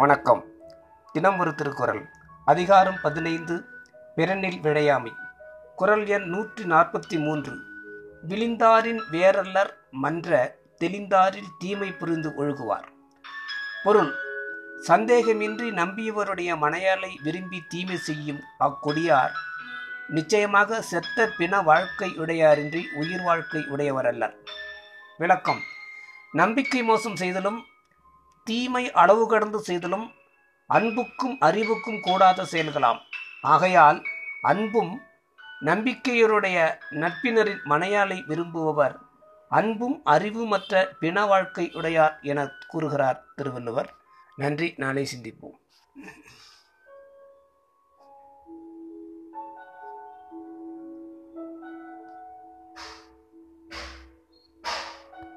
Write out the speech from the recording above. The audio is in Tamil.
வணக்கம். தினம் ஒரு திருக்குறள். அதிகாரம் பதினைந்து பிறனில் விடையாமை குறள் எண் நூற்றி நாற்பத்தி மூன்று. விழிந்தாரின் வேரல்லர் மன்ற தெளிந்தாரில் தீமை புரிந்து ஒழுகுவார். பொருள் சந்தேகமின்றி நம்பியவருடைய மனையாளை விரும்பி தீமை செய்யும் அக்கொடியார் நிச்சயமாக செத்த பிண வாழ்க்கை உடையாரின்றி உயிர் வாழ்க்கை உடையவரல்லர். விளக்கம் நம்பிக்கை மோசம் செய்தலும் தீமை அளவு கடந்து செய்தலும் அன்புக்கும் அறிவுக்கும் கூடாத செயல்களாம். ஆகையால் அன்பும் நம்பிக்கையருடைய நட்பினரின் மனையாளை விரும்புபவர் அன்பும் அறிவுமற்ற பிண வாழ்க்கை உடையார் என கூறுகிறார் திருவள்ளுவர். நன்றி. நாளை சிந்திப்போம்.